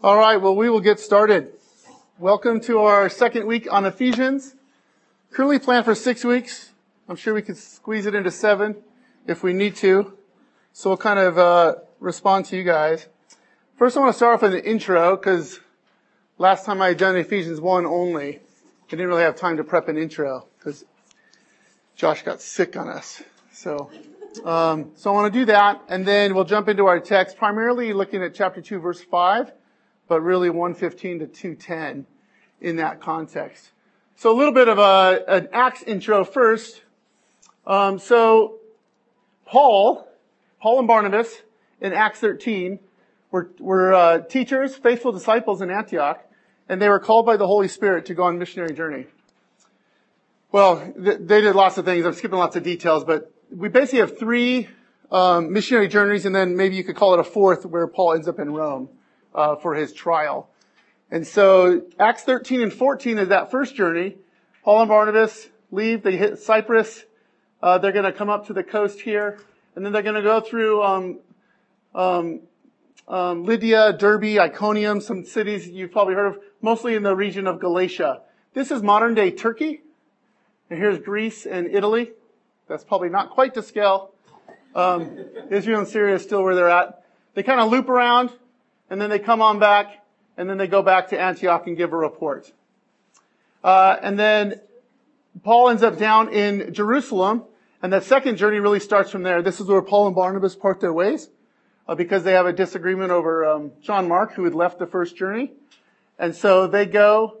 All right, well, we will get started. Welcome to our second week on Ephesians. Currently planned for six weeks. I'm sure we could squeeze it into seven if we need to. So we'll kind of uh, respond to you guys. First, I want to start off with an intro because last time I had done Ephesians 1 only, I didn't really have time to prep an intro because Josh got sick on us. So, um, so I want to do that, and then we'll jump into our text, primarily looking at chapter 2, verse 5 but really 115 to 210 in that context. So a little bit of a, an Acts intro first. Um, so Paul, Paul and Barnabas in Acts 13 were, were uh, teachers, faithful disciples in Antioch, and they were called by the Holy Spirit to go on missionary journey. Well, th- they did lots of things. I'm skipping lots of details, but we basically have three um, missionary journeys, and then maybe you could call it a fourth where Paul ends up in Rome uh, for his trial. And so Acts 13 and 14 is that first journey. Paul and Barnabas leave. They hit Cyprus. Uh, they're going to come up to the coast here, and then they're going to go through um, um, um, Lydia, Derbe, Iconium, some cities you've probably heard of, mostly in the region of Galatia. This is modern day Turkey. And here's Greece and Italy. That's probably not quite to scale. Um, Israel and Syria is still where they're at. They kind of loop around and then they come on back, and then they go back to Antioch and give a report. Uh, and then Paul ends up down in Jerusalem, and that second journey really starts from there. This is where Paul and Barnabas part their ways, uh, because they have a disagreement over um, John Mark, who had left the first journey. And so they go,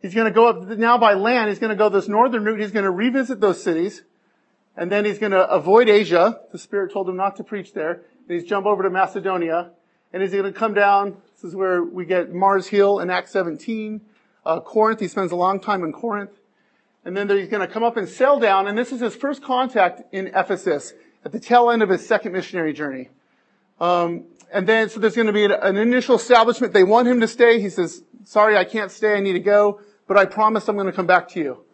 he's going to go up now by land, he's going to go this northern route, he's going to revisit those cities, and then he's going to avoid Asia. The Spirit told him not to preach there. He's jump over to Macedonia, and he's going to come down. This is where we get Mars Hill in Acts 17. Uh, Corinth, he spends a long time in Corinth. And then he's going to come up and sail down, and this is his first contact in Ephesus at the tail end of his second missionary journey. Um, and then, so there's going to be an, an initial establishment. They want him to stay. He says, sorry, I can't stay. I need to go, but I promise I'm going to come back to you.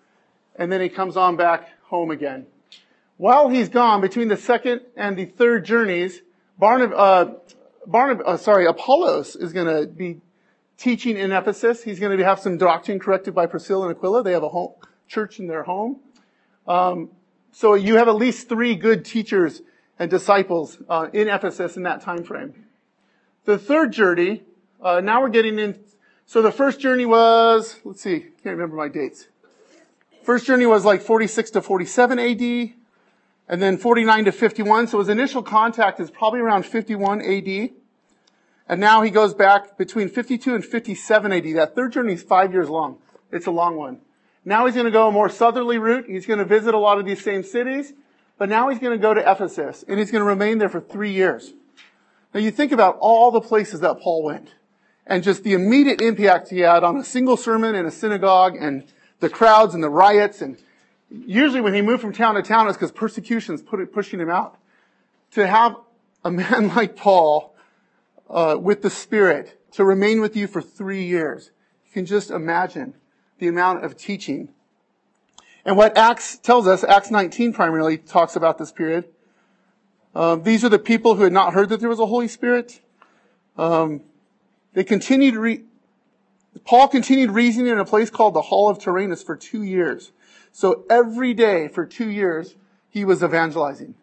And then he comes on back home again. While he's gone, between the second and the third journeys, Barnab- uh, Uh, sorry, Apollos is going to be teaching in Ephesus. He's going to have some doctrine corrected by Priscilla and Aquila. They have a home, church in their home. Um, so you have at least three good teachers and disciples uh, in Ephesus in that time frame. The third journey, uh, now we're getting in. So the first journey was, let's see, can't remember my dates. First journey was like 46 to 47 AD and then 49 to 51. So his initial contact is probably around 51 AD. And now he goes back between 52 and 57 AD. That third journey is five years long. It's a long one. Now he's going to go a more southerly route. He's going to visit a lot of these same cities. But now he's going to go to Ephesus and he's going to remain there for three years. Now you think about all the places that Paul went and just the immediate impact he had on a single sermon in a synagogue and the crowds and the riots and usually when he moved from town to town, it's because persecution's put, pushing him out. To have a man like Paul uh, with the Spirit to remain with you for three years, you can just imagine the amount of teaching. And what Acts tells us, Acts 19 primarily talks about this period. Um, these are the people who had not heard that there was a Holy Spirit. Um, they continued re- Paul continued reasoning in a place called the Hall of Tyrannus for two years. So every day for two years, he was evangelizing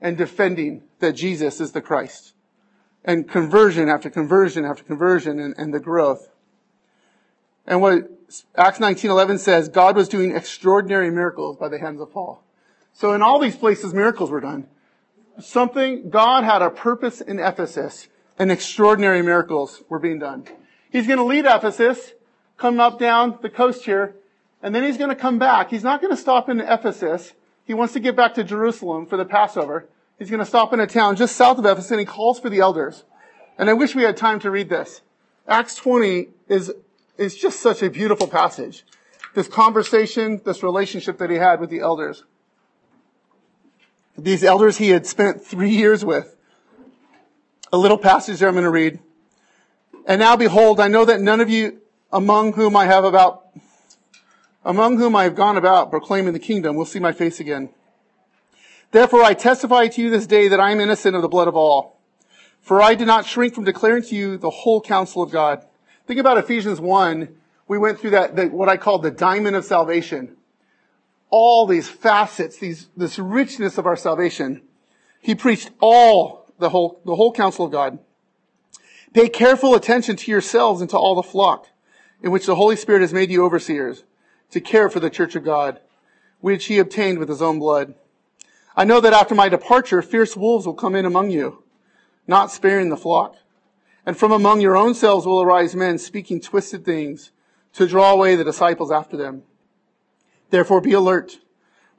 and defending that Jesus is the Christ. And conversion after conversion after conversion and, and the growth. And what Acts 19:11 says, God was doing extraordinary miracles by the hands of Paul. So in all these places, miracles were done. Something, God had a purpose in Ephesus, and extraordinary miracles were being done. He's going to lead Ephesus, come up down the coast here, and then he's going to come back. He's not going to stop in Ephesus. He wants to get back to Jerusalem for the Passover. He's going to stop in a town just south of Ephesus and he calls for the elders. And I wish we had time to read this. Acts 20 is, is just such a beautiful passage. This conversation, this relationship that he had with the elders. These elders he had spent three years with. A little passage there I'm going to read. And now behold, I know that none of you among whom I have about among whom I have gone about proclaiming the kingdom will see my face again. Therefore I testify to you this day that I am innocent of the blood of all. For I did not shrink from declaring to you the whole counsel of God. Think about Ephesians 1. We went through that, what I call the diamond of salvation. All these facets, these, this richness of our salvation. He preached all, the whole, the whole counsel of God. Pay careful attention to yourselves and to all the flock in which the Holy Spirit has made you overseers to care for the church of God, which he obtained with his own blood. I know that after my departure, fierce wolves will come in among you, not sparing the flock. And from among your own selves will arise men speaking twisted things to draw away the disciples after them. Therefore be alert,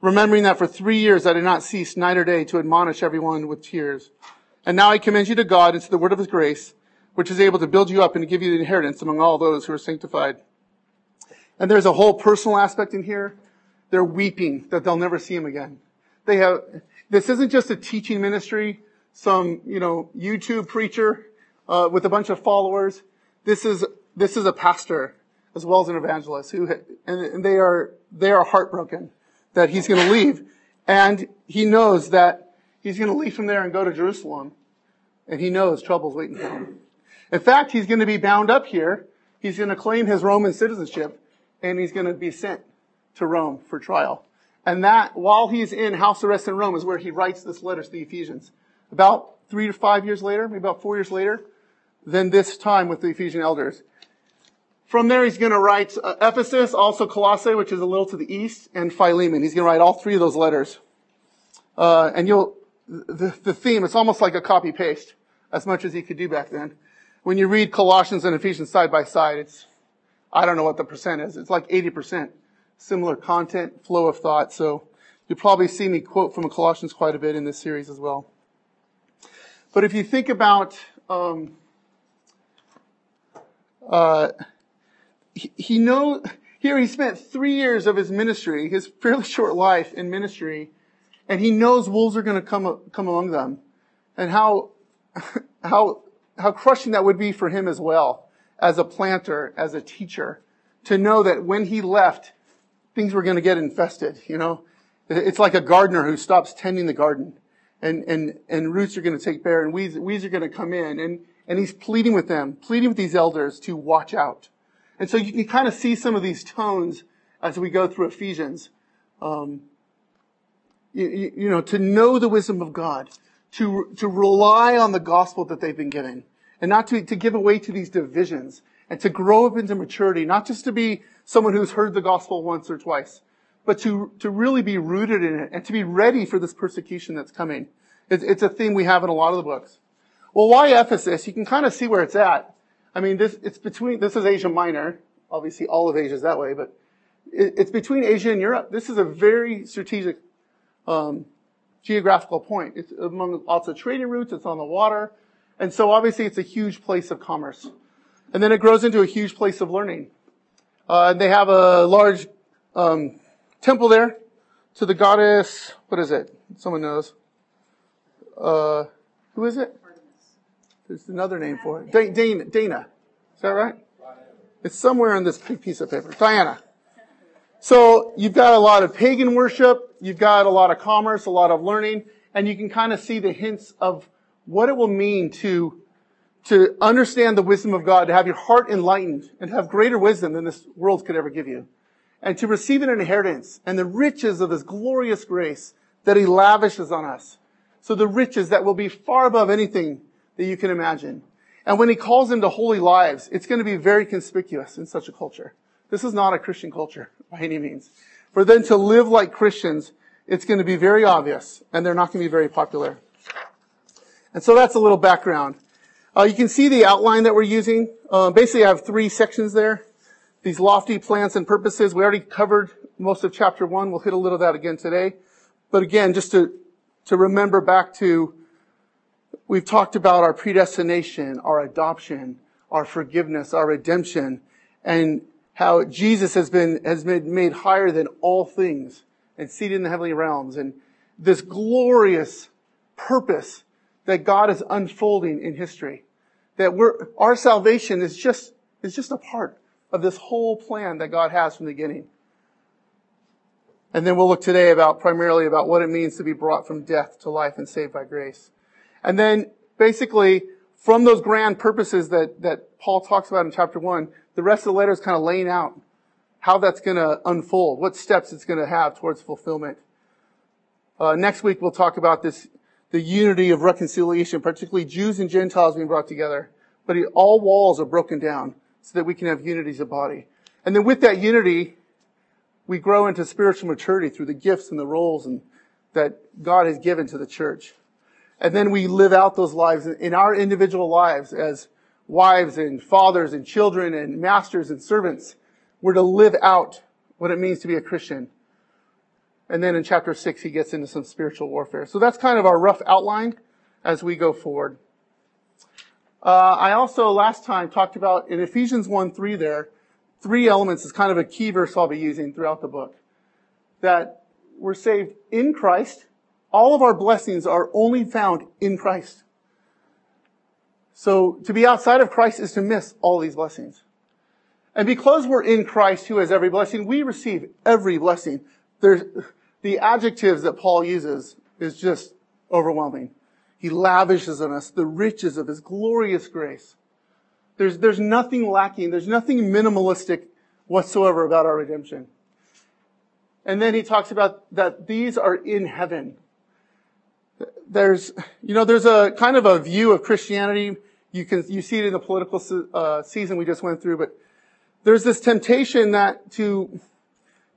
remembering that for three years I did not cease night or day to admonish everyone with tears. And now I commend you to God and to the word of his grace, which is able to build you up and to give you the inheritance among all those who are sanctified. And there's a whole personal aspect in here. They're weeping that they'll never see him again. They have, this isn't just a teaching ministry, some, you know, YouTube preacher, uh, with a bunch of followers. This is, this is a pastor as well as an evangelist who, and, and they are, they are heartbroken that he's going to leave. And he knows that he's going to leave from there and go to Jerusalem. And he knows trouble's waiting for him. In fact, he's going to be bound up here. He's going to claim his Roman citizenship and he's going to be sent to Rome for trial. And that, while he's in house arrest in Rome, is where he writes this letter to the Ephesians. About three to five years later, maybe about four years later, than this time with the Ephesian elders. From there, he's going to write uh, Ephesus, also Colossae, which is a little to the east, and Philemon. He's going to write all three of those letters. Uh, and you'll, the, the theme, it's almost like a copy paste, as much as he could do back then. When you read Colossians and Ephesians side by side, it's I don't know what the percent is. It's like 80% similar content, flow of thought. So you'll probably see me quote from Colossians quite a bit in this series as well. But if you think about, um, uh, he, he knows, here he spent three years of his ministry, his fairly short life in ministry, and he knows wolves are going to come, come among them. And how, how, how crushing that would be for him as well as a planter, as a teacher, to know that when he left, things were going to get infested, you know? It's like a gardener who stops tending the garden and, and, and roots are going to take bear and weeds, weeds are going to come in and, and he's pleading with them, pleading with these elders to watch out. And so you can kind of see some of these tones as we go through Ephesians. Um, you, you, know, to know the wisdom of God, to, to rely on the gospel that they've been given, and not to, to give away to these divisions and to grow up into maturity, not just to be someone who's heard the gospel once or twice, but to, to really be rooted in it and to be ready for this persecution that's coming. It's, it's a theme we have in a lot of the books. Well, why Ephesus? You can kind of see where it's at. I mean, this, it's between, this is Asia Minor. Obviously, all of Asia is that way, but it, it's between Asia and Europe. This is a very strategic, um, geographical point. It's among lots of trading routes. It's on the water. And so obviously it's a huge place of commerce. And then it grows into a huge place of learning. Uh, they have a large um, temple there to the goddess. What is it? Someone knows. Uh, who is it? There's another name for it. Dana. Dana. Is that right? It's somewhere on this piece of paper. Diana. So you've got a lot of pagan worship. You've got a lot of commerce, a lot of learning, and you can kind of see the hints of what it will mean to, to understand the wisdom of God, to have your heart enlightened and have greater wisdom than this world could ever give you. And to receive an inheritance and the riches of this glorious grace that he lavishes on us. So the riches that will be far above anything that you can imagine. And when he calls them to holy lives, it's going to be very conspicuous in such a culture. This is not a Christian culture by any means. For them to live like Christians, it's going to be very obvious and they're not going to be very popular. And so that's a little background. Uh, you can see the outline that we're using. Uh, basically, I have three sections there. These lofty plans and purposes. We already covered most of chapter one. We'll hit a little of that again today. But again, just to, to remember back to, we've talked about our predestination, our adoption, our forgiveness, our redemption, and how Jesus has been, has been made higher than all things and seated in the heavenly realms. And this glorious purpose that God is unfolding in history. That our salvation is just, is just a part of this whole plan that God has from the beginning. And then we'll look today about primarily about what it means to be brought from death to life and saved by grace. And then basically from those grand purposes that, that Paul talks about in chapter one, the rest of the letter is kind of laying out how that's going to unfold, what steps it's going to have towards fulfillment. Uh, next week we'll talk about this, the unity of reconciliation, particularly Jews and Gentiles being brought together. But all walls are broken down so that we can have unity as a body. And then with that unity, we grow into spiritual maturity through the gifts and the roles and that God has given to the church. And then we live out those lives in our individual lives as wives and fathers and children and masters and servants. We're to live out what it means to be a Christian. And then in chapter six, he gets into some spiritual warfare. So that's kind of our rough outline as we go forward. Uh, I also last time talked about in Ephesians 1 3 there, three elements is kind of a key verse I'll be using throughout the book. That we're saved in Christ. All of our blessings are only found in Christ. So to be outside of Christ is to miss all these blessings. And because we're in Christ who has every blessing, we receive every blessing. There's, the adjectives that Paul uses is just overwhelming. He lavishes on us the riches of his glorious grace. There's, there's nothing lacking. There's nothing minimalistic whatsoever about our redemption. And then he talks about that these are in heaven. There's, you know, there's a kind of a view of Christianity. You can, you see it in the political uh, season we just went through, but there's this temptation that to,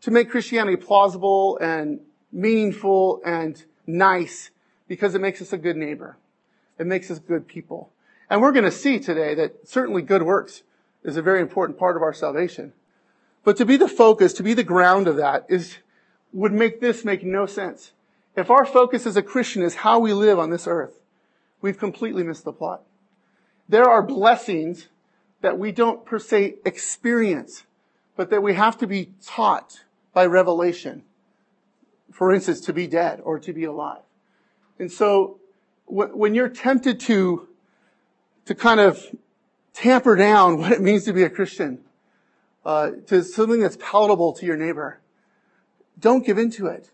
to make Christianity plausible and meaningful and nice because it makes us a good neighbor. It makes us good people. And we're going to see today that certainly good works is a very important part of our salvation. But to be the focus, to be the ground of that is, would make this make no sense. If our focus as a Christian is how we live on this earth, we've completely missed the plot. There are blessings that we don't per se experience, but that we have to be taught by revelation. For instance, to be dead or to be alive. And so when you're tempted to, to kind of tamper down what it means to be a Christian, uh, to something that's palatable to your neighbor, don't give into it.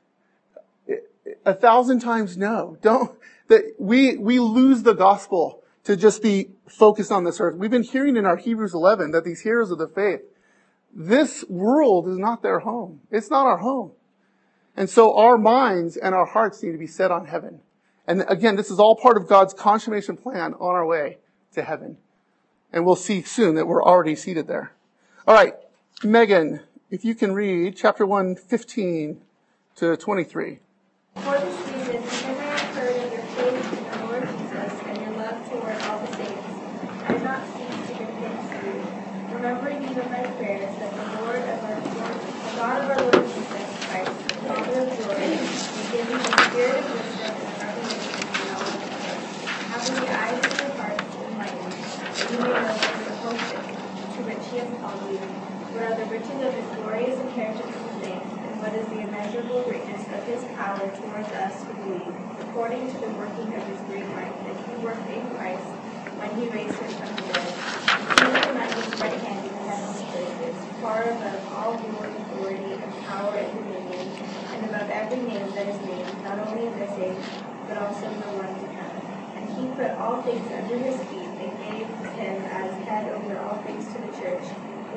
A thousand times no. Don't, that we, we lose the gospel to just be focused on this earth. We've been hearing in our Hebrews 11 that these heroes of the faith, this world is not their home. It's not our home. And so our minds and our hearts need to be set on heaven. And again, this is all part of God's consummation plan on our way to heaven. And we'll see soon that we're already seated there. All right, Megan, if you can read chapter 1, 15 to 23. For this reason, because I have heard of your faith in the Lord Jesus and your love toward all the saints, I do not cease to give thanks for you, remembering even my prayers that the Lord of our Lord, the God of our Lord Jesus Christ, the Father of glory, will give you the spirit of wisdom and revelation in knowledge of Him, having the eyes of your hearts enlightened, that you may know what the hope is to which He has called you, what are the riches of His glorious inheritance in the saints, and what is the immeasurable greatness of His power towards us who believe, according to the working of His great might that He worked in Christ when He raised Him from the dead. He was at His right hand in the heavenly places, far above all rule, authority, and power and dominion, and above every name that is named, not only in this age, but also in the one to come. And He put all things under His feet and gave Him as head over all things to the church,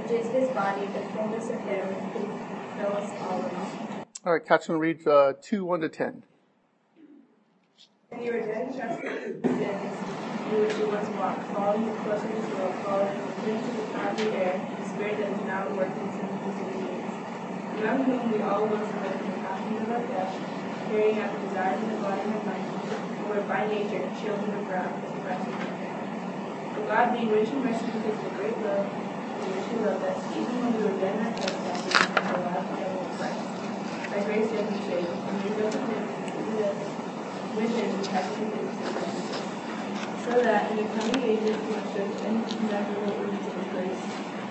which is His body, the fullness of Him who fills all in all. And read uh, 2, 1 to 10. And you were sins, which you once walked, this world, following into the the air, the spirit that is now at work in some disobedience. Among whom we all once lived in the passions of our carrying out the desires of the body and mind, and were by nature children of wrath, as. But God being rich in mercy because of the great love with which He loved us, even when we were in our trespasses, and were alive together with Christ. By grace and Him, who is with him we sins. So that in the coming ages you must show immeasurable riches of grace,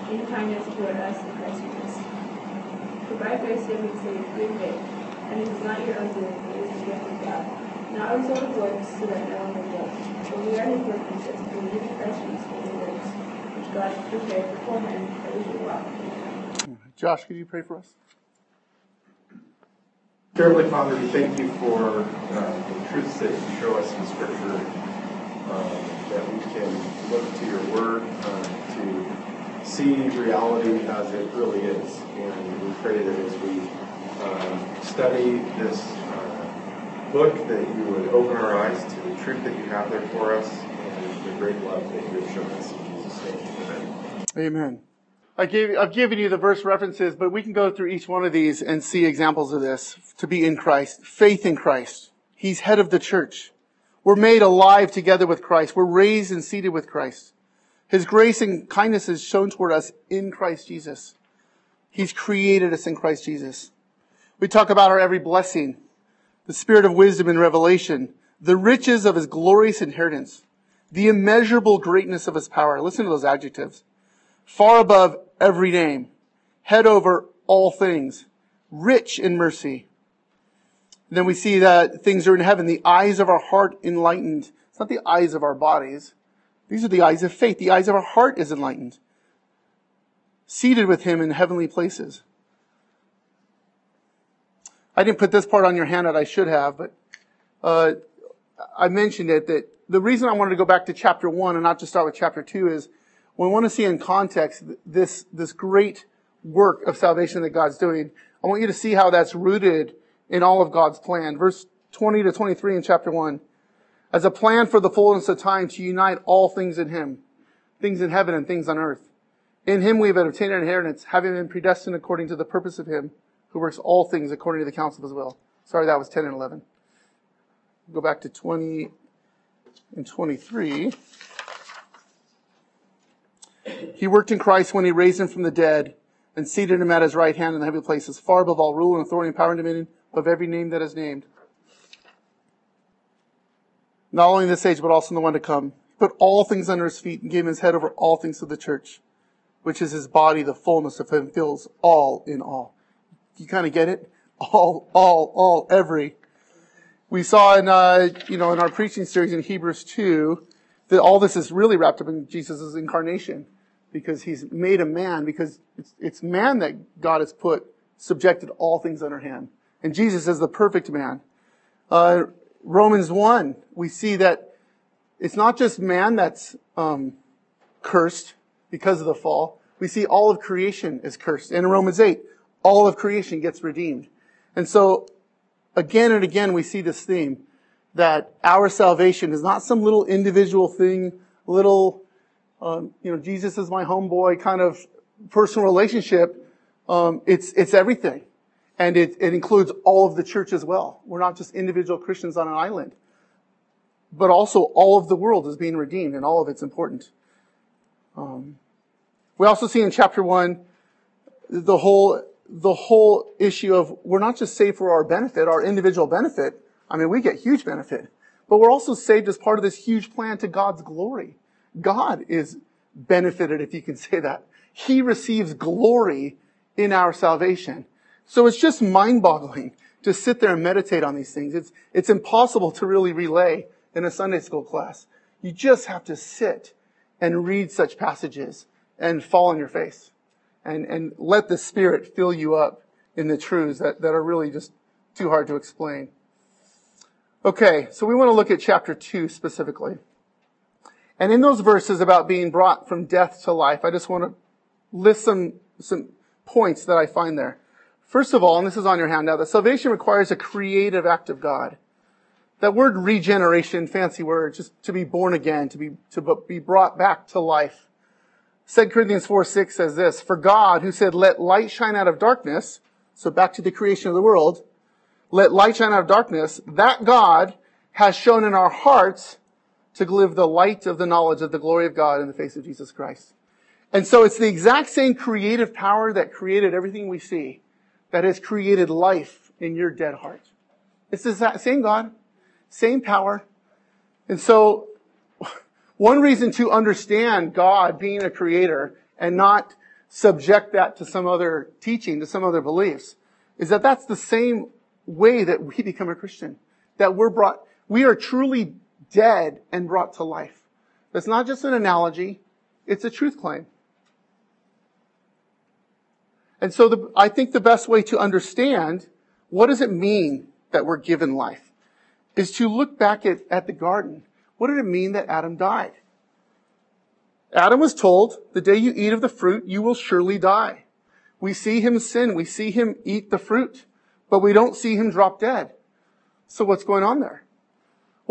in kindness toward us in Christ Jesus. For by grace you have been saved through faith, and it is not your own doing, it is the gift of God. Not a result of works, so that no one may boast. For we are his workmanship, created in Christ Jesus for the works, which God has prepared beforehand that we should walk. Josh, could you pray for us? Heavenly Father, we thank you for uh, the truths that you show us in Scripture, uh, that we can look to your word, uh, to see reality as it really is. And we pray that as we uh, study this uh, book, that you would open our eyes to the truth that you have there for us and the great love that you have shown us. In Jesus' name, amen. Amen. I gave, I've given you the verse references, but we can go through each one of these and see examples of this. To be in Christ, faith in Christ. He's head of the church. We're made alive together with Christ. We're raised and seated with Christ. His grace and kindness is shown toward us in Christ Jesus. He's created us in Christ Jesus. We talk about our every blessing, the spirit of wisdom and revelation, the riches of his glorious inheritance, the immeasurable greatness of his power. Listen to those adjectives. Far above every name, head over all things, rich in mercy. then we see that things are in heaven, the eyes of our heart enlightened. It's not the eyes of our bodies. These are the eyes of faith. The eyes of our heart is enlightened. Seated with him in heavenly places. I didn't put this part on your handout. I should have, but uh, I mentioned it that the reason I wanted to go back to chapter one and not just start with chapter two is we want to see in context this this great work of salvation that God's doing. I want you to see how that's rooted in all of God's plan. Verse 20 to 23 in chapter one. As a plan for the fullness of time to unite all things in Him, things in heaven and things on earth. In Him we have obtained an inheritance, having been predestined according to the purpose of Him who works all things according to the counsel of his will. Sorry, that was 10 and 11. Go back to 20 and 23. He worked in Christ when he raised him from the dead and seated him at his right hand in the heavenly places, far above all rule and authority and power and dominion, of every name that is named. Not only in this age, but also in the one to come. He put all things under his feet and gave him his head over all things to the church, which is his body, the fullness of him fills all in all. You kind of get it? All, all, all, every. We saw in, uh, you know, in our preaching series in Hebrews 2 that all this is really wrapped up in Jesus' incarnation because he's made a man because it's, it's man that God has put subjected all things under him. And Jesus is the perfect man. Uh, Romans 1, we see that it's not just man that's um, cursed because of the fall. We see all of creation is cursed. And in Romans 8, all of creation gets redeemed. And so, again and again, we see this theme that our salvation is not some little individual thing, little, um, you know, Jesus is my homeboy kind of personal relationship. Um, it's it's everything, and it, it includes all of the church as well. We're not just individual Christians on an island, but also all of the world is being redeemed, and all of it's important. Um, we also see in chapter one the whole the whole issue of we're not just saved for our benefit, our individual benefit. I mean, we get huge benefit, but we're also saved as part of this huge plan to God's glory. God is benefited, if you can say that. He receives glory in our salvation. So it's just mind boggling to sit there and meditate on these things. It's, it's impossible to really relay in a Sunday school class. You just have to sit and read such passages and fall on your face and, and let the Spirit fill you up in the truths that, that are really just too hard to explain. Okay, so we want to look at chapter 2 specifically. And in those verses about being brought from death to life, I just want to list some, some points that I find there. First of all, and this is on your handout, that salvation requires a creative act of God. That word regeneration, fancy word, just to be born again, to be, to be brought back to life. 2 Corinthians 4 6 says this, For God, who said, Let light shine out of darkness, so back to the creation of the world, let light shine out of darkness, that God has shown in our hearts to live the light of the knowledge of the glory of God in the face of Jesus Christ. And so it's the exact same creative power that created everything we see that has created life in your dead heart. It's the same God, same power. And so one reason to understand God being a creator and not subject that to some other teaching, to some other beliefs, is that that's the same way that we become a Christian. That we're brought, we are truly dead and brought to life. That's not just an analogy, it's a truth claim. And so the, I think the best way to understand what does it mean that we're given life is to look back at, at the garden what did it mean that Adam died? Adam was told, the day you eat of the fruit, you will surely die. We see him sin. We see him eat the fruit, but we don't see him drop dead. So what's going on there?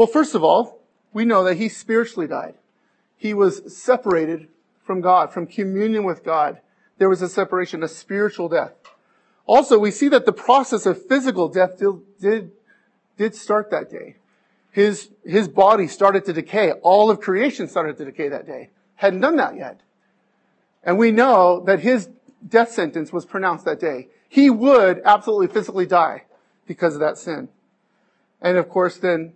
Well, first of all, we know that he spiritually died. He was separated from God, from communion with God. There was a separation, a spiritual death. Also, we see that the process of physical death did, did, did start that day. His, his body started to decay. All of creation started to decay that day. Hadn't done that yet. And we know that his death sentence was pronounced that day. He would absolutely physically die because of that sin. And of course, then,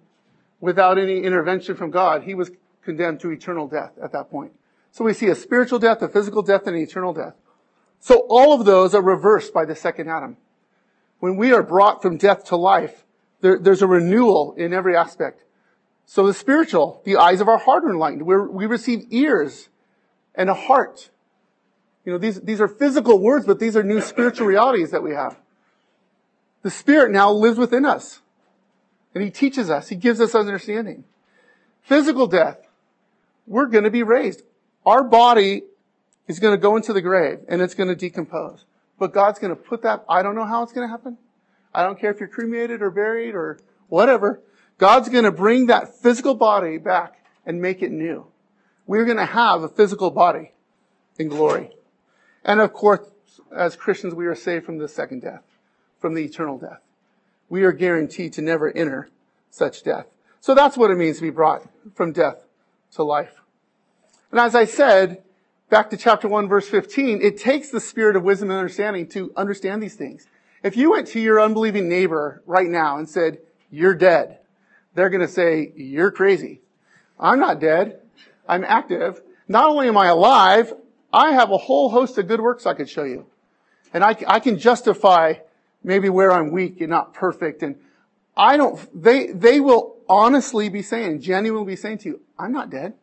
without any intervention from God, he was condemned to eternal death at that point. So we see a spiritual death, a physical death, and an eternal death. So all of those are reversed by the second Adam. When we are brought from death to life, there, there's a renewal in every aspect. So the spiritual, the eyes of our heart are enlightened. We're, we receive ears and a heart. You know, these, these are physical words, but these are new spiritual realities that we have. The Spirit now lives within us. And He teaches us. He gives us understanding. Physical death. We're going to be raised. Our body is going to go into the grave and it's going to decompose. But God's going to put that, I don't know how it's going to happen. I don't care if you're cremated or buried or whatever. God's going to bring that physical body back and make it new. We're going to have a physical body in glory. And of course, as Christians, we are saved from the second death, from the eternal death. We are guaranteed to never enter such death. So that's what it means to be brought from death to life. And as I said, back to chapter 1 verse 15, it takes the spirit of wisdom and understanding to understand these things. If you went to your unbelieving neighbor right now and said, you're dead, they're going to say, you're crazy. I'm not dead. I'm active. Not only am I alive, I have a whole host of good works I could show you. And I, I can justify maybe where I'm weak and not perfect. And I don't, they, they will honestly be saying, genuinely be saying to you, I'm not dead.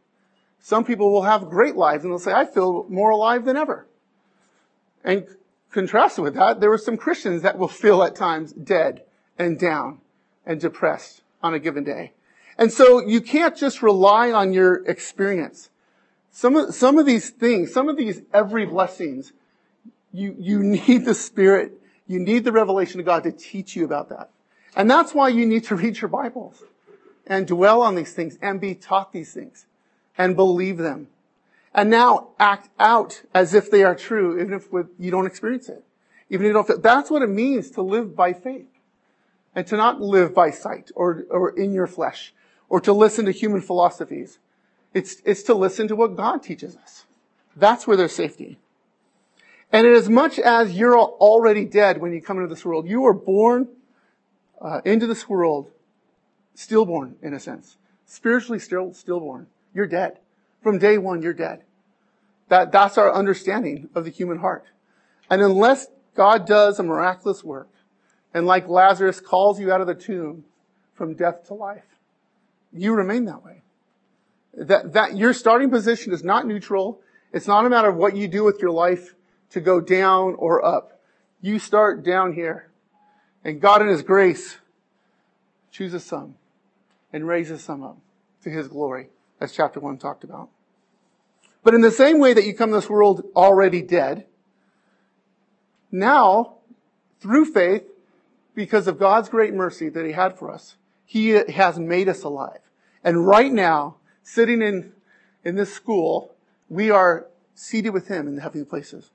Some people will have great lives and they'll say, I feel more alive than ever. And contrasted with that, there are some Christians that will feel at times dead and down and depressed on a given day. And so you can't just rely on your experience. Some of, some of these things, some of these every blessings, you, you need the Spirit, you need the revelation of God to teach you about that. And that's why you need to read your Bibles and dwell on these things and be taught these things and believe them. And now act out as if they are true, even if you don't experience it. Even if you don't feel, that's what it means to live by faith and to not live by sight or, or in your flesh or to listen to human philosophies. It's, it's to listen to what God teaches us. That's where there's safety. And as much as you're already dead when you come into this world, you are born uh, into this world stillborn, in a sense. Spiritually still, stillborn. You're dead. From day one, you're dead. That, that's our understanding of the human heart. And unless God does a miraculous work, and like Lazarus calls you out of the tomb from death to life, you remain that way. That, that your starting position is not neutral. It's not a matter of what you do with your life to go down or up. You start down here. And God in His grace chooses some and raises some up to His glory, as chapter one talked about. But in the same way that you come this world already dead, now, through faith, because of God's great mercy that He had for us, He has made us alive. And right now, sitting in, in this school, we are seated with him in the heavenly places.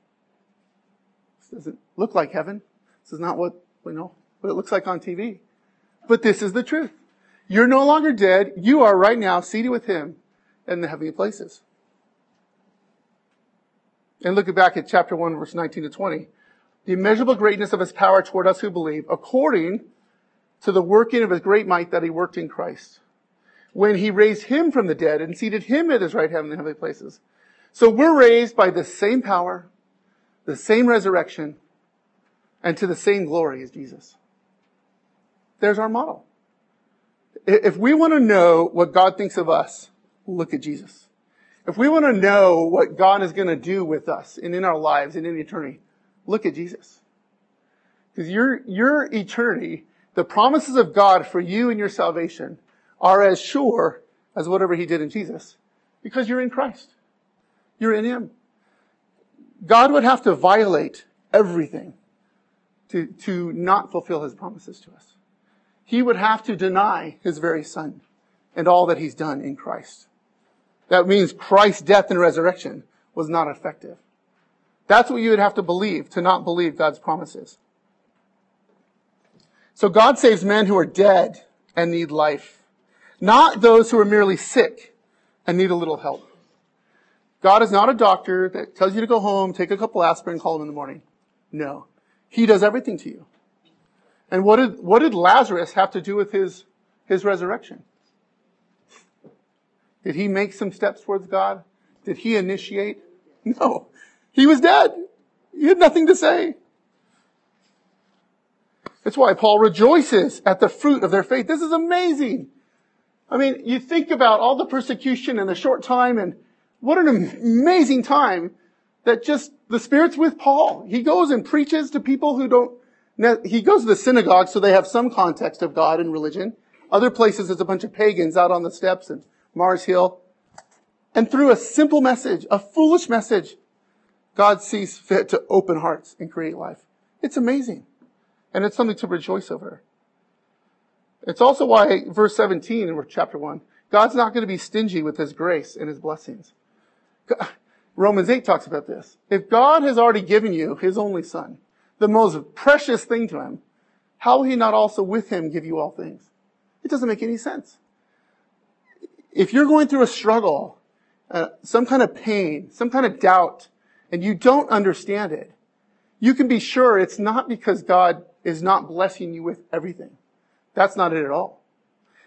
This doesn't look like heaven. This is not what, you know, what it looks like on TV. But this is the truth. You're no longer dead. You are right now seated with him in the heavenly places. And looking back at chapter 1, verse 19 to 20. The immeasurable greatness of his power toward us who believe, according to the working of his great might that he worked in Christ when he raised him from the dead and seated him at his right hand in the heavenly places. So we're raised by the same power, the same resurrection, and to the same glory as Jesus. There's our model. If we want to know what God thinks of us, look at Jesus. If we want to know what God is going to do with us and in our lives and in eternity, look at Jesus. Because your, your eternity, the promises of God for you and your salvation are as sure as whatever he did in Jesus because you're in Christ. You're in Him. God would have to violate everything to, to not fulfill His promises to us. He would have to deny His very Son and all that He's done in Christ. That means Christ's death and resurrection was not effective. That's what you would have to believe to not believe God's promises. So God saves men who are dead and need life, not those who are merely sick and need a little help. God is not a doctor that tells you to go home, take a couple aspirin, call him in the morning. No. He does everything to you. And what did, what did Lazarus have to do with his, his resurrection? Did he make some steps towards God? Did he initiate? No. He was dead. He had nothing to say. That's why Paul rejoices at the fruit of their faith. This is amazing. I mean, you think about all the persecution in the short time and what an amazing time that just the Spirit's with Paul. He goes and preaches to people who don't, he goes to the synagogue so they have some context of God and religion. Other places there's a bunch of pagans out on the steps and Mars Hill. And through a simple message, a foolish message, God sees fit to open hearts and create life. It's amazing. And it's something to rejoice over. It's also why verse 17 in chapter 1, God's not going to be stingy with his grace and his blessings. Romans 8 talks about this. If God has already given you his only son, the most precious thing to him, how will he not also with him give you all things? It doesn't make any sense. If you're going through a struggle, uh, some kind of pain, some kind of doubt, and you don't understand it, you can be sure it's not because God is not blessing you with everything. That's not it at all.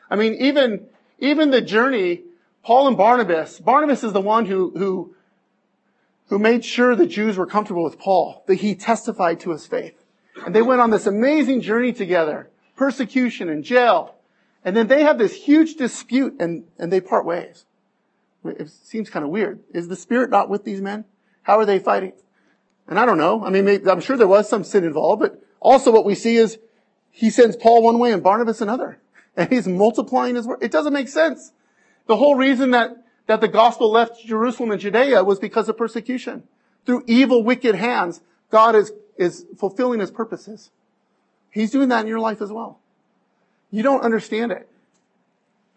I mean, even, even the journey, Paul and Barnabas, Barnabas is the one who, who, who made sure the Jews were comfortable with Paul, that he testified to his faith. And they went on this amazing journey together, persecution and jail. And then they have this huge dispute and, and they part ways. It seems kind of weird. Is the Spirit not with these men? How are they fighting? And I don't know. I mean, maybe, I'm sure there was some sin involved, but also what we see is he sends Paul one way and Barnabas another. And he's multiplying his work. It doesn't make sense. The whole reason that, that the gospel left Jerusalem and Judea was because of persecution. Through evil, wicked hands, God is, is fulfilling his purposes. He's doing that in your life as well. You don't understand it.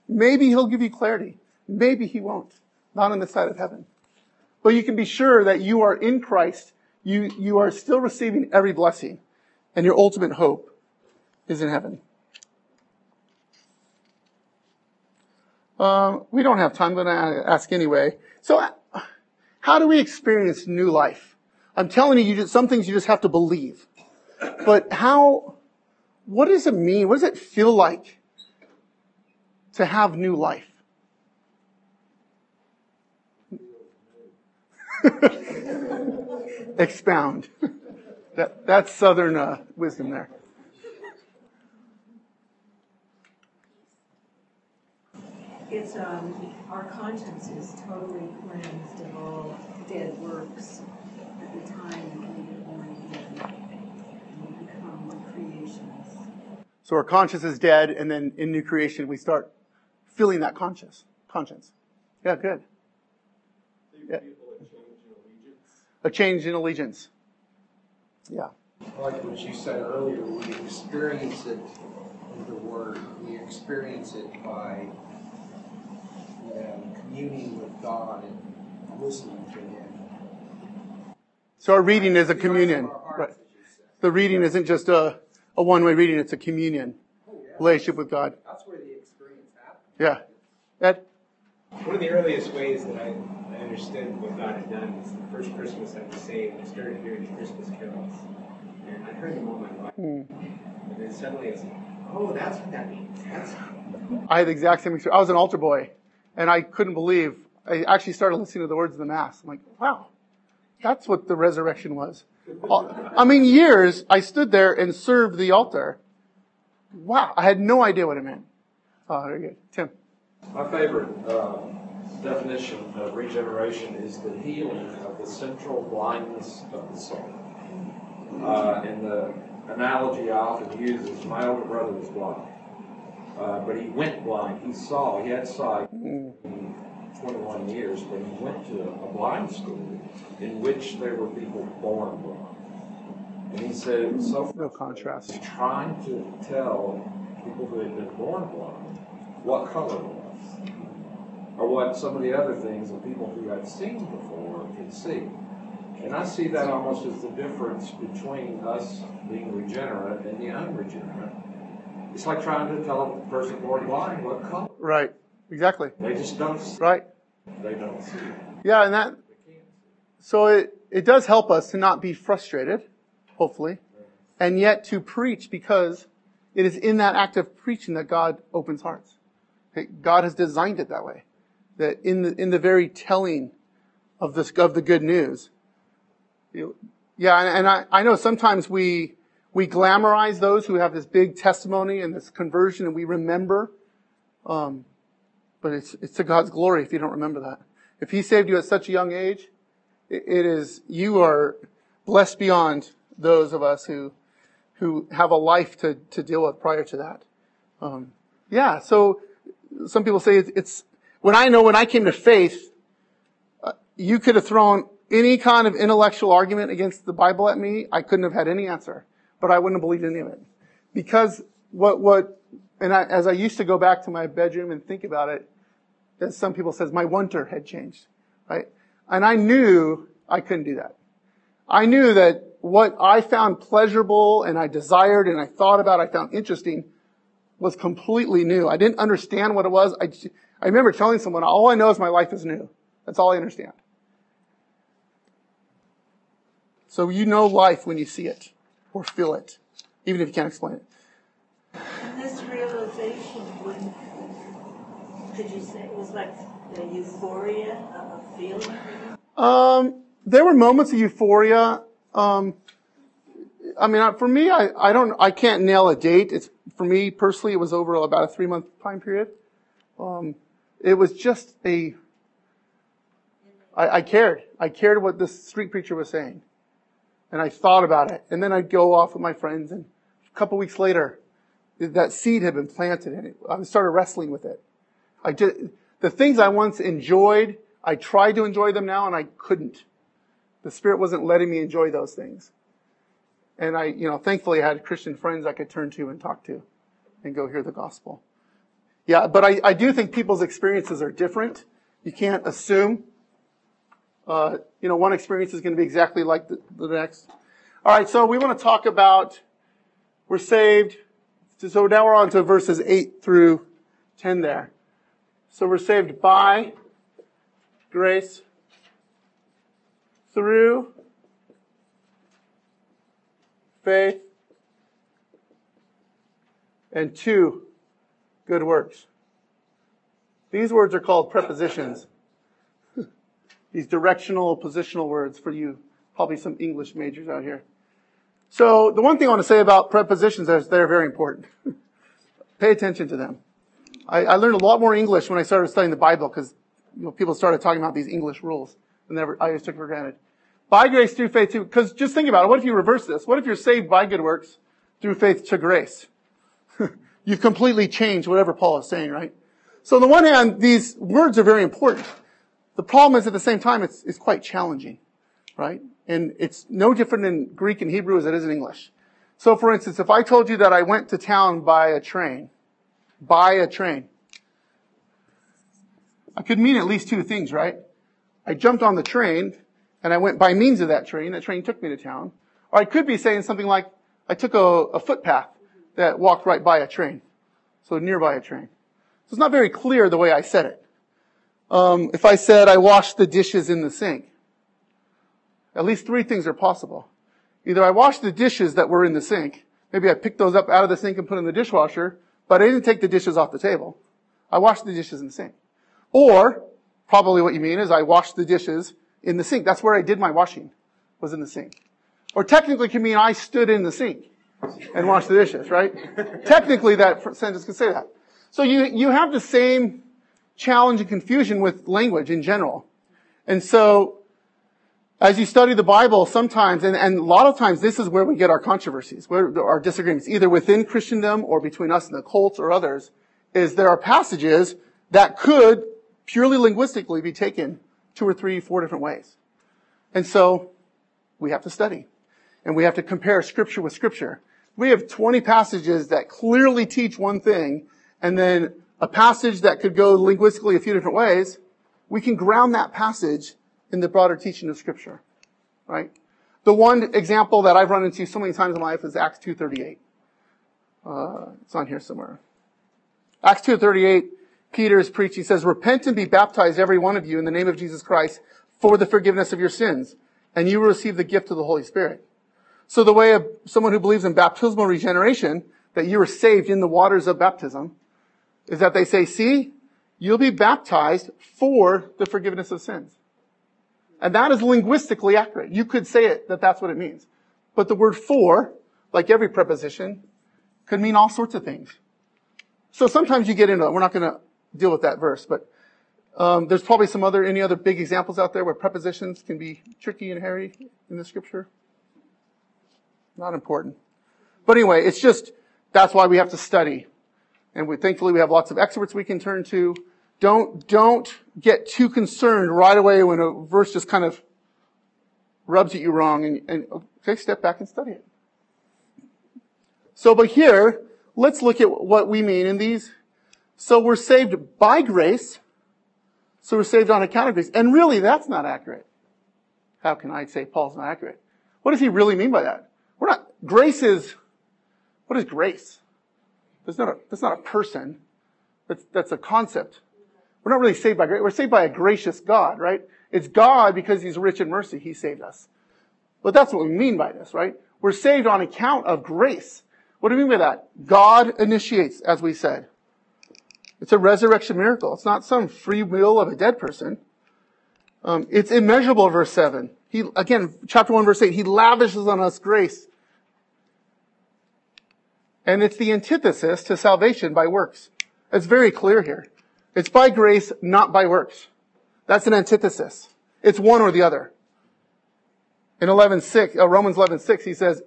Maybe he'll give you clarity. Maybe he won't. Not on the side of heaven. But you can be sure that you are in Christ. You, you are still receiving every blessing. And your ultimate hope is in heaven. Um, we don't have time, but I ask anyway. So, how do we experience new life? I'm telling you, you just, some things you just have to believe. But how, what does it mean? What does it feel like to have new life? Expound. That, that's Southern uh, wisdom there. It's, um, our conscience is totally cleansed of all dead works at the time we get born again we become new creations. So our conscience is dead, and then in new creation we start feeling that conscience. Conscience. Yeah, good. Yeah. A change in allegiance. Yeah. Like what you said earlier, we experience it in the Word. We experience it by you know, communing with God and listening to Him. So our reading is a communion. Right. as you said. The reading isn't just a, a one-way reading, it's a communion. Relationship with God. That's where the experience happens. Yeah. Ed? One of the earliest ways that I, I understood what God had done was the first Christmas I was saved. I started hearing the Christmas carols. And I heard them all my life. Hmm. And then suddenly I was like, oh, that's what that means. That's I had the exact same experience. I was an altar boy, and I couldn't believe. I actually started listening to the words of the Mass. I'm like, wow, that's what the resurrection was. I mean, years I stood there and served the altar. Wow, I had no idea what it meant. Oh, very good. Tim. My favorite uh, definition of regeneration is the healing of the central blindness of the soul. Uh, and the analogy I often use is my older brother was blind, uh, but he went blind. He saw, he had sight. He 21 years, but he went to a blind school in which there were people born blind. And he said so No contrast. trying to tell people who had been born blind what color was, or what some of the other things that people who had seen before could see. And I see that almost as the difference between us being regenerate and the unregenerate. It's like trying to tell a person born blind what color. Right. Exactly. They just don't. See. Right. They don't see. Yeah, and that so it, it does help us to not be frustrated, hopefully, and yet to preach because it is in that act of preaching that God opens hearts. God has designed it that way. That in the in the very telling of this of the good news. you- Yeah, and, and I, I know sometimes we we glamorize those who have this big testimony and this conversion and we remember um, but it's, it's to God's glory if you don't remember that. If He saved you at such a young age, it, it is, you are blessed beyond those of us who, who have a life to, to deal with prior to that. Um, yeah, so some people say it's, it's, when I know when I came to faith, uh, you could have thrown any kind of intellectual argument against the Bible at me. I couldn't have had any answer, but I wouldn't have believed any of it. Because what, what, and I, as I used to go back to my bedroom and think about it, as some people says, my wonder had changed, right? And I knew I couldn't do that. I knew that what I found pleasurable and I desired and I thought about, I found interesting was completely new. I didn't understand what it was. I, I remember telling someone, all I know is my life is new. That's all I understand. So you know life when you see it or feel it, even if you can't explain it. And this realization, when, could you say it was like the euphoria of a feeling? Um, there were moments of euphoria. Um, I mean, for me, I, I don't, I can't nail a date. It's, for me personally, it was over about a three month time period. Um, it was just a, I, I cared. I cared what this street preacher was saying. And I thought about it. And then I'd go off with my friends and a couple weeks later, that seed had been planted and. I started wrestling with it. I just, the things I once enjoyed, I tried to enjoy them now and I couldn't. The Spirit wasn't letting me enjoy those things. And I, you know, thankfully I had Christian friends I could turn to and talk to and go hear the gospel. Yeah, but I, I do think people's experiences are different. You can't assume, uh, you know, one experience is going to be exactly like the, the next. All right, so we want to talk about we're saved. So now we're on to verses 8 through 10 there. So we're saved by grace through faith and to good works. These words are called prepositions. These directional, positional words for you, probably some English majors out here. So the one thing I want to say about prepositions is they're very important. Pay attention to them. I, I, learned a lot more English when I started studying the Bible because you know, people started talking about these English rules and never, I just took for granted. By grace through faith too, because just think about it. What if you reverse this? What if you're saved by good works through faith to grace? You've completely changed whatever Paul is saying, right? So on the one hand, these words are very important. The problem is at the same time, it's, it's quite challenging, right? And it's no different in Greek and Hebrew as it is in English. So for instance, if I told you that I went to town by a train, by a train, I could mean at least two things, right? I jumped on the train and I went by means of that train. That train took me to town. Or I could be saying something like, I took a, a footpath that walked right by a train. So nearby a train. So it's not very clear the way I said it. Um, if I said I washed the dishes in the sink, at least three things are possible. Either I washed the dishes that were in the sink, maybe I picked those up out of the sink and put in the dishwasher, but I didn't take the dishes off the table. I washed the dishes in the sink. Or, probably what you mean is I washed the dishes in the sink. That's where I did my washing, was in the sink. Or technically can mean I stood in the sink and washed the dishes, right? technically that sentence could say that. So you, you have the same challenge and confusion with language in general. And so, as you study the Bible, sometimes, and, and a lot of times, this is where we get our controversies, where our disagreements, either within Christendom or between us and the cults or others, is there are passages that could purely linguistically be taken two or three, four different ways. And so we have to study and we have to compare scripture with scripture. We have 20 passages that clearly teach one thing and then a passage that could go linguistically a few different ways. We can ground that passage in the broader teaching of scripture, right? The one example that I've run into so many times in my life is Acts 2.38. Uh, it's on here somewhere. Acts 2.38, Peter is preaching, he says, Repent and be baptized every one of you in the name of Jesus Christ for the forgiveness of your sins, and you will receive the gift of the Holy Spirit. So the way of someone who believes in baptismal regeneration, that you are saved in the waters of baptism, is that they say, see, you'll be baptized for the forgiveness of sins. And that is linguistically accurate. You could say it that that's what it means. But the word for, like every preposition, could mean all sorts of things. So sometimes you get into it. We're not going to deal with that verse, but um, there's probably some other any other big examples out there where prepositions can be tricky and hairy in the scripture. Not important. But anyway, it's just that's why we have to study, and we thankfully we have lots of experts we can turn to. Don't don't get too concerned right away when a verse just kind of rubs at you wrong, and, and okay, step back and study it. So, but here, let's look at what we mean in these. So we're saved by grace. So we're saved on account of grace. And really, that's not accurate. How can I say Paul's not accurate? What does he really mean by that? We're not, grace is, what is grace? That's not a, that's not a person. That's, that's a concept. We're not really saved by grace. We're saved by a gracious God, right? It's God because he's rich in mercy. He saved us. But that's what we mean by this, right? We're saved on account of grace. What do we mean by that? God initiates, as we said. It's a resurrection miracle. It's not some free will of a dead person. Um, it's immeasurable, verse 7. He, again, chapter 1, verse 8, he lavishes on us grace. And it's the antithesis to salvation by works. It's very clear here. It's by grace, not by works. That's an antithesis. It's one or the other. In 11.6, uh, Romans 11.6, he says,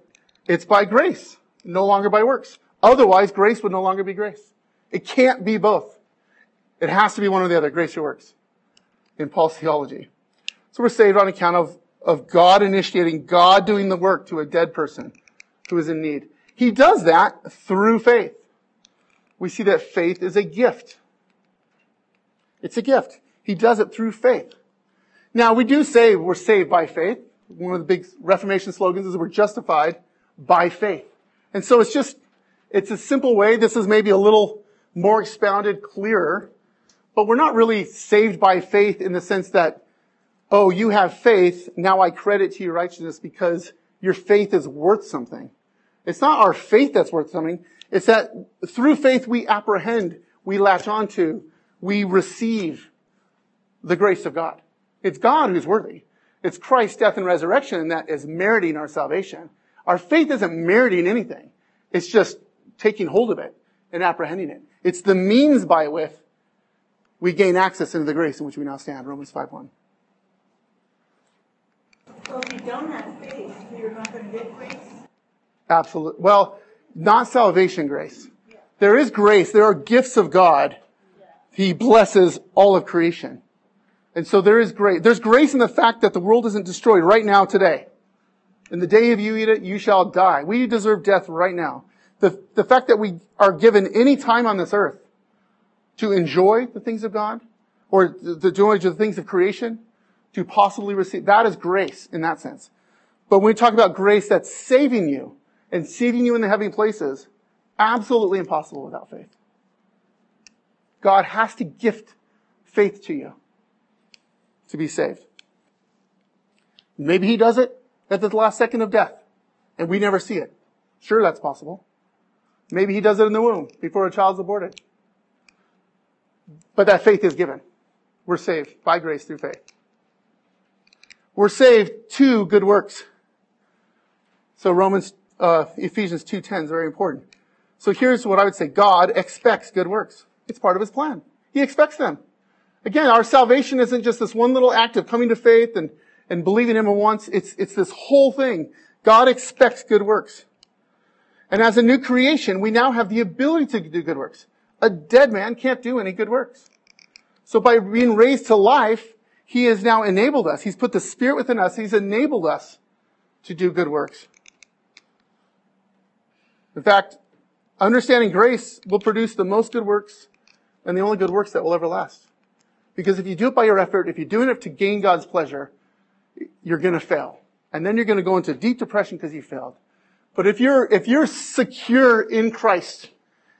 it's by grace no longer by works. Otherwise, grace would no longer be grace. It can't be both. It has to be one or the other, grace or works, in Paul's theology. So we're saved on account of, of God initiating, God doing the work to a dead person who is in need. He does that through faith. We see that faith is a gift. It's a gift. He does it through faith. Now, we do say we're saved by faith. One of the big Reformation slogans is we're justified by faith. And so it's just, it's a simple way. This is maybe a little more expounded, clearer, but we're not really saved by faith in the sense that, oh, you have faith, now I credit to your righteousness because your faith is worth something. It's not our faith that's worth something. It's that through faith we apprehend, we latch onto, we receive the grace of God. It's God who's worthy. It's Christ's death and resurrection that is meriting our salvation. Our faith isn't meriting anything. It's just taking hold of it and apprehending it. It's the means by which we gain access into the grace in which we now stand. Romans 5.1. So if you don't have faith, you're not going to get grace? Absolutely. Well, not salvation grace. There is grace. There are gifts of God. He blesses all of creation. And so there is grace. There's grace in the fact that the world isn't destroyed right now today. In the day of you eat it, you shall die. We deserve death right now. The, the fact that we are given any time on this earth to enjoy the things of God, or the joy of the things of creation, to possibly receive, that is grace in that sense. But when we talk about grace that's saving you and seating you in the heavenly places, absolutely impossible without faith. God has to gift faith to you to be saved. Maybe he does it at the last second of death, and we never see it. Sure, that's possible. Maybe he does it in the womb before a child's aborted. But that faith is given. We're saved by grace through faith. We're saved to good works. So Romans, uh, Ephesians 2.10 is very important. So here's what I would say. God expects good works. It's part of his plan. He expects them. Again, our salvation isn't just this one little act of coming to faith and and believing Him at once. It's, it's this whole thing. God expects good works. And as a new creation, we now have the ability to do good works. A dead man can't do any good works. So by being raised to life, he has now enabled us. He's put the Spirit within us. He's enabled us to do good works. In fact, understanding grace will produce the most good works and the only good works that will ever last. Because if you do it by your effort, if you're doing it to gain God's pleasure, you're going to fail. And then you're going to go into deep depression because you failed. But if you're, if you're secure in Christ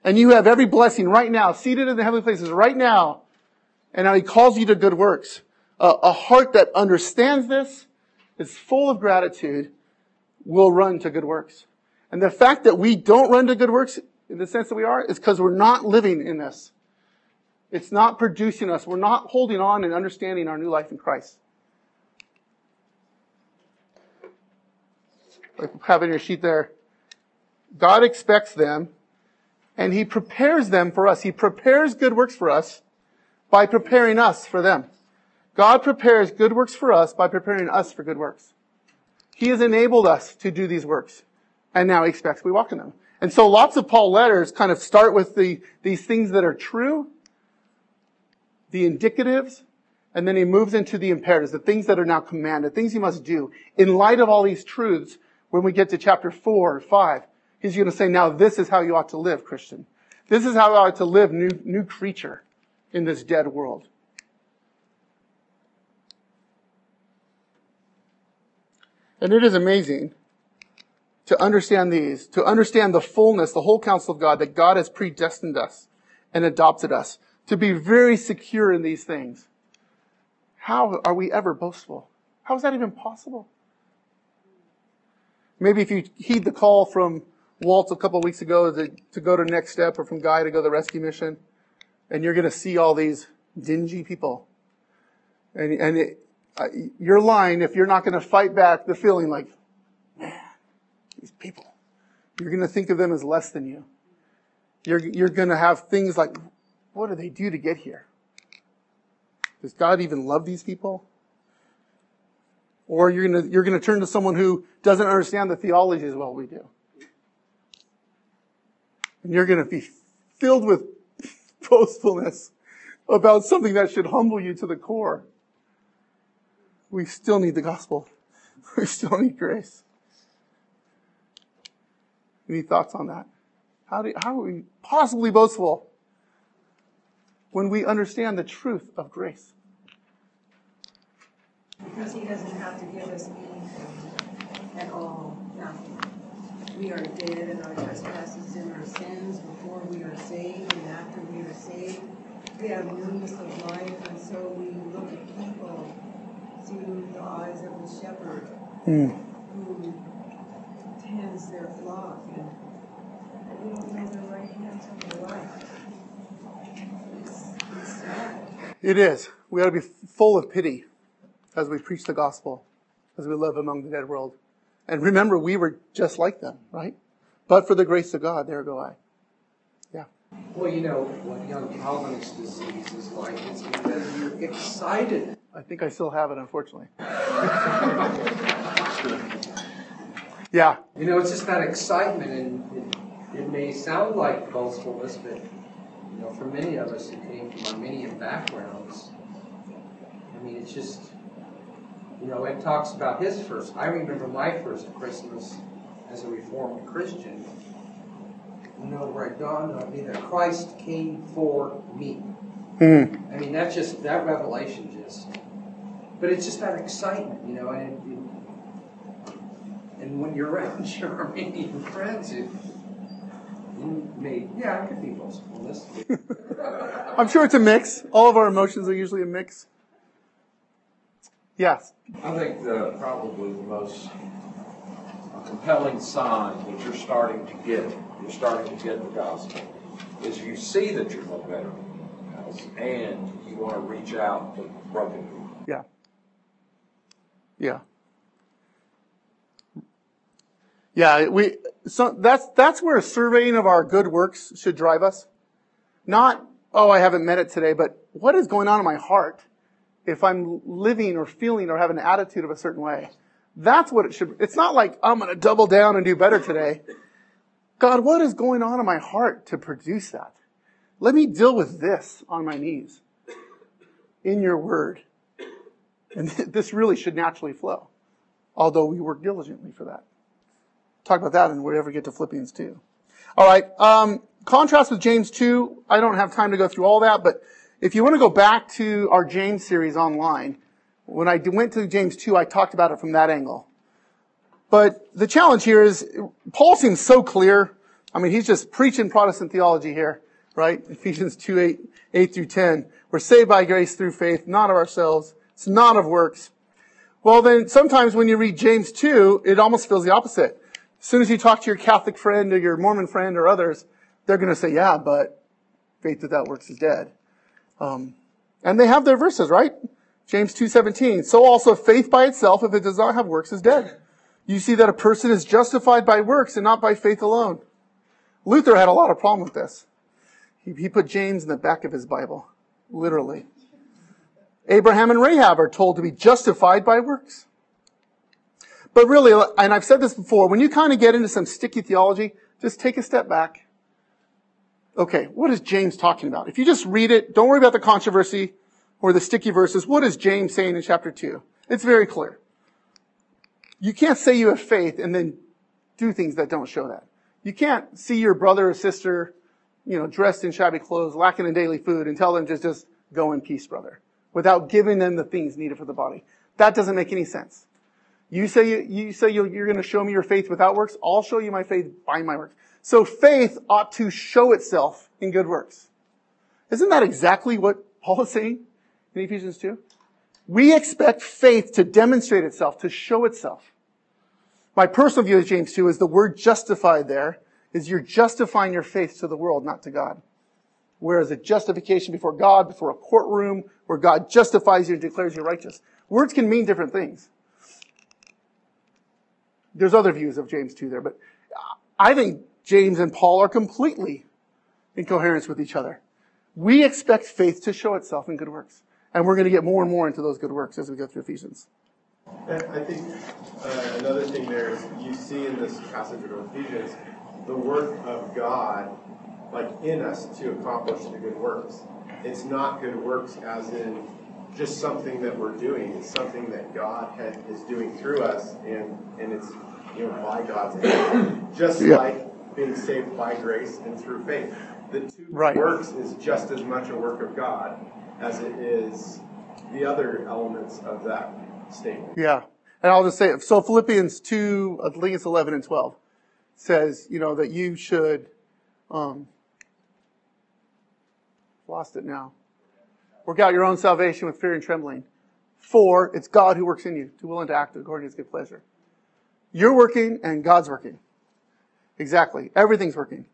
and you have every blessing right now, seated in the heavenly places right now, and now he calls you to good works, uh, a heart that understands this, is full of gratitude, will run to good works. And the fact that we don't run to good works in the sense that we are is because we're not living in this. It's not producing us. We're not holding on and understanding our new life in Christ. Like have in your sheet there. God expects them and he prepares them for us. He prepares good works for us by preparing us for them. God prepares good works for us by preparing us for good works. He has enabled us to do these works and now he expects we walk in them. And so lots of Paul letters kind of start with the, these things that are true, the indicatives, and then he moves into the imperatives, the things that are now commanded, things you must do. In light of all these truths, when we get to chapter four or five, he's going to say, now this is how you ought to live, Christian. This is how you ought to live, new, new creature in this dead world. And it is amazing to understand these, to understand the fullness, the whole counsel of God, that God has predestined us and adopted us to be very secure in these things. How are we ever boastful? How is that even possible? Maybe if you heed the call from Walt a couple of weeks ago to, to go to Next Step or from Guy to go to the rescue mission, and you're going to see all these dingy people. And, and it, uh, you're lying if you're not going to fight back the feeling like, these people. You're going to think of them as less than you. You're, you're going to have things like, what do they do to get here? Does God even love these people? Or you're going to, you're going to turn to someone who doesn't understand the theology as well we do. And you're going to be filled with boastfulness about something that should humble you to the core. We still need the gospel. We still need grace. Any thoughts on that? How, do, how are we possibly boastful when we understand the truth of grace? Because he doesn't have to give us anything at all, nothing. We are dead in our trespasses and our sins before we are saved and after we are saved. We have newness of life, and so we look at people through the eyes of the shepherd Mm. who tends their flock, and we don't know the right hands from the left. It's, it's sad. It is. We ought to be full of pity as we preach the gospel, as we live among the dead world. And remember, we were just like them, right? But for the grace of God, there go I. Yeah. Well, you know, what young Calvinist disease is like, it's because you're excited. I think I still have it, unfortunately. yeah. You know, it's just that excitement, and it, it may sound like boastfulness, but, you know, for many of us who came from Arminian backgrounds, I mean, it's just, you know, it talks about his first. I remember my first Christmas as a Reformed Christian. You know, where it dawned on me that Christ came for me. Mm. I mean, that's just that revelation just. But it's just that excitement, you know, and it, it, and when you're around your Arminian friends, it, you may yeah, it could be boastfulness. I'm sure it's a mix. All of our emotions are usually a mix. Yes. I think the, probably the most compelling sign that you're starting to get, you're starting to get the gospel, is you see that you're no better than else, and you want to reach out to broken people. Yeah. Yeah. Yeah, we so that's that's where surveying of our good works should drive us. Not, oh, I haven't met it today, but what is going on in my heart if I'm living or feeling or have an attitude of a certain way? That's what it should It's not like I'm going to double down and do better today. God, what is going on in my heart to produce that? Let me deal with this on my knees. in your word. And this really should naturally flow, although we work diligently for that. Talk about that and we ever get to Philippians 2. All right. Um, contrast with James 2. I don't have time to go through all that, but if you want to go back to our James series online, when I went to James 2, I talked about it from that angle. But the challenge here is, Paul seems so clear. I mean, he's just preaching Protestant theology here, right? Ephesians 2, 8, 8 through 10. We're saved by grace through faith, not of ourselves. It's not of works. Well, then sometimes when you read James 2, it almost feels the opposite. As soon as you talk to your Catholic friend or your Mormon friend or others, they're going to say, yeah, but faith without works is dead. Um, and they have their verses, right? James 2.17. So also faith by itself, if it does not have works, is dead. You see that a person is justified by works and not by faith alone. Luther had a lot of problem with this. He, he put James in the back of his Bible. Literally. Abraham and Rahab are told to be justified by works. But really, and I've said this before, when you kind of get into some sticky theology, just take a step back. Okay, what is James talking about? If you just read it, don't worry about the controversy or the sticky verses. What is James saying in chapter 2? It's very clear. You can't say you have faith and then do things that don't show that. You can't see your brother or sister, you know, dressed in shabby clothes, lacking in daily food, and tell them just, just go in peace, brother, without giving them the things needed for the body. That doesn't make any sense. You say you, you say you are going to show me your faith without works. I'll show you my faith by my works. So faith ought to show itself in good works. Isn't that exactly what Paul is saying in Ephesians 2? We expect faith to demonstrate itself, to show itself. My personal view of James 2 is the word justified there is you're justifying your faith to the world, not to God. Whereas a justification before God, before a courtroom, where God justifies you and declares you righteous. Words can mean different things. There's other views of James 2 there, but I think James and Paul are completely in coherence with each other. We expect faith to show itself in good works. And we're going to get more and more into those good works as we go through Ephesians. I think uh, another thing there is you see in this passage of Ephesians the work of God, like in us, to accomplish the good works. It's not good works as in just something that we're doing. It's something that God had, is doing through us, and and it's you know by God's hand. Just yeah. like being saved by grace and through faith. The two right. works is just as much a work of God as it is the other elements of that statement. Yeah. And I'll just say it. So Philippians 2, I think it's 11 and 12, says, you know, that you should, um, lost it now. Work out your own salvation with fear and trembling. For it's God who works in you to will and to act according to his good pleasure. You're working and God's working. Exactly. Everything's working.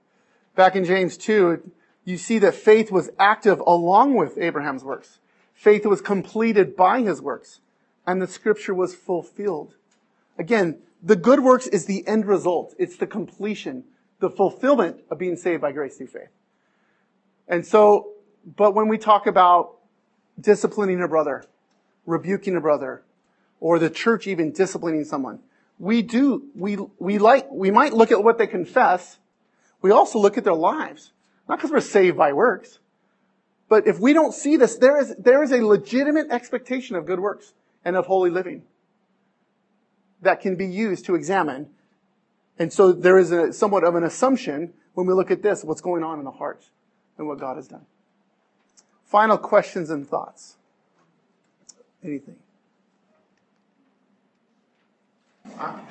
Back in James 2, you see that faith was active along with Abraham's works. Faith was completed by his works and the scripture was fulfilled. Again, the good works is the end result. It's the completion, the fulfillment of being saved by grace through faith. And so, but when we talk about disciplining a brother, rebuking a brother, or the church even disciplining someone, we do, we, we like, we might look at what they confess. We also look at their lives. Not because we're saved by works. But if we don't see this, there is, there is a legitimate expectation of good works and of holy living that can be used to examine. And so there is a, somewhat of an assumption when we look at this, what's going on in the heart and what God has done. Final questions and thoughts. Anything? I,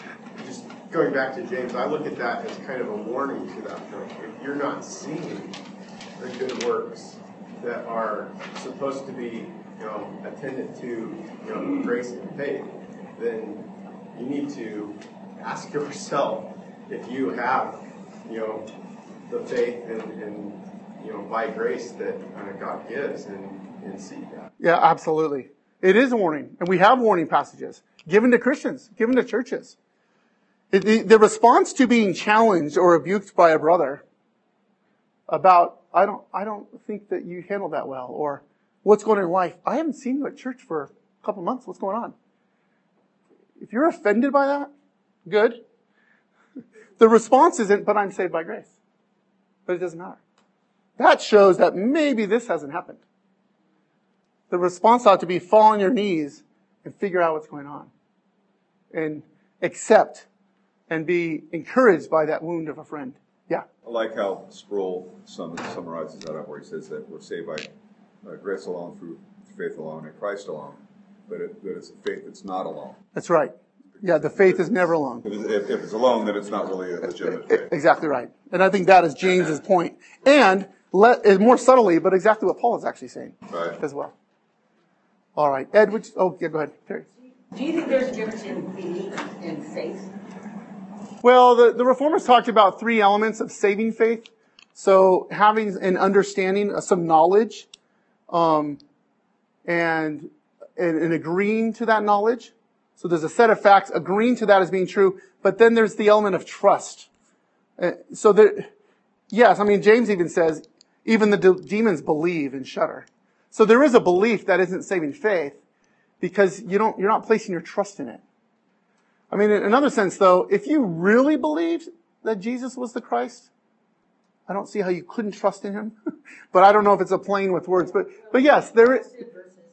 just going back to James, I look at that as kind of a warning to that point. If you're not seeing the good works that are supposed to be you know, attendant to, you know, grace and faith, then you need to ask yourself if you have, you know, the faith and, and you know, by grace that uh, God gives and, and seek that. Yeah, absolutely. It is a warning. And we have warning passages given to Christians, given to churches. It, the, the response to being challenged or rebuked by a brother about, I don't, I don't think that you handle that well, or what's going on in life. I haven't seen you at church for a couple months. What's going on? If you're offended by that, good. The response isn't, but I'm saved by grace. But it doesn't matter. That shows that maybe this hasn't happened. The response ought to be fall on your knees and figure out what's going on. And accept and be encouraged by that wound of a friend. Yeah. I like how Sproul sum- summarizes that up, where he says that we're saved by grace alone, through faith alone, in Christ alone, but it, that it's a faith that's not alone. That's right. Yeah, the faith is never alone. If, it's- if, if it's alone, then it's not really a legitimate faith. Exactly right. And I think that is James's point. And let, more subtly, but exactly what Paul is actually saying Right. as well. All right. Ed, would you, oh, yeah, go ahead. Terry. Do you think there's a difference in belief and faith? Well, the, the reformers talked about three elements of saving faith. So having an understanding, uh, some knowledge, um, and, and, and agreeing to that knowledge. So there's a set of facts agreeing to that as being true, but then there's the element of trust. Uh, so that, yes, I mean, James even says, even the de- demons believe and shudder. So there is a belief that isn't saving faith because you don't, you're not placing your trust in it. I mean, in another sense though, if you really believed that Jesus was the Christ, I don't see how you couldn't trust in him. but I don't know if it's a playing with words. But, but yes, there is,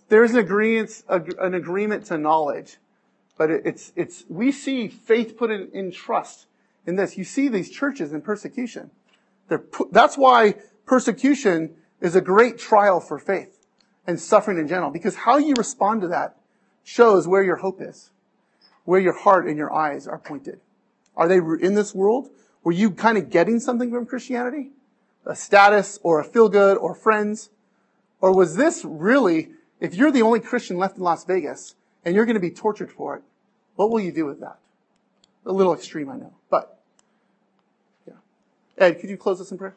there is an agreement, an agreement to knowledge. But it's, it's, we see faith put in, in trust in this. You see these churches in persecution. They're, that's why persecution is a great trial for faith and suffering in general, because how you respond to that shows where your hope is, where your heart and your eyes are pointed. Are they in this world? Were you kind of getting something from Christianity? A status or a feel good or friends? Or was this really, if you're the only Christian left in Las Vegas and you're going to be tortured for it, what will you do with that? A little extreme, I know, but yeah. Ed, could you close us in prayer?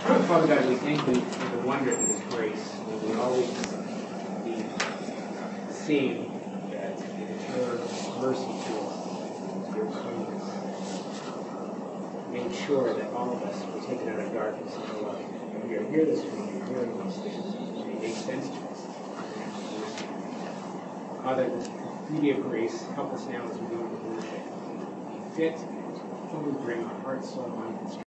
Father God, we thank you for the wonder of His grace. We always be seeing that it is your mercy to us, your kindness. Make sure that all of us were taken out of darkness into light. And we are here this morning hearing these things. They make sense to us. Father, this beauty of grace, help us now as we go into worship. Be fit, fully bring our hearts, soul, mind, and strength.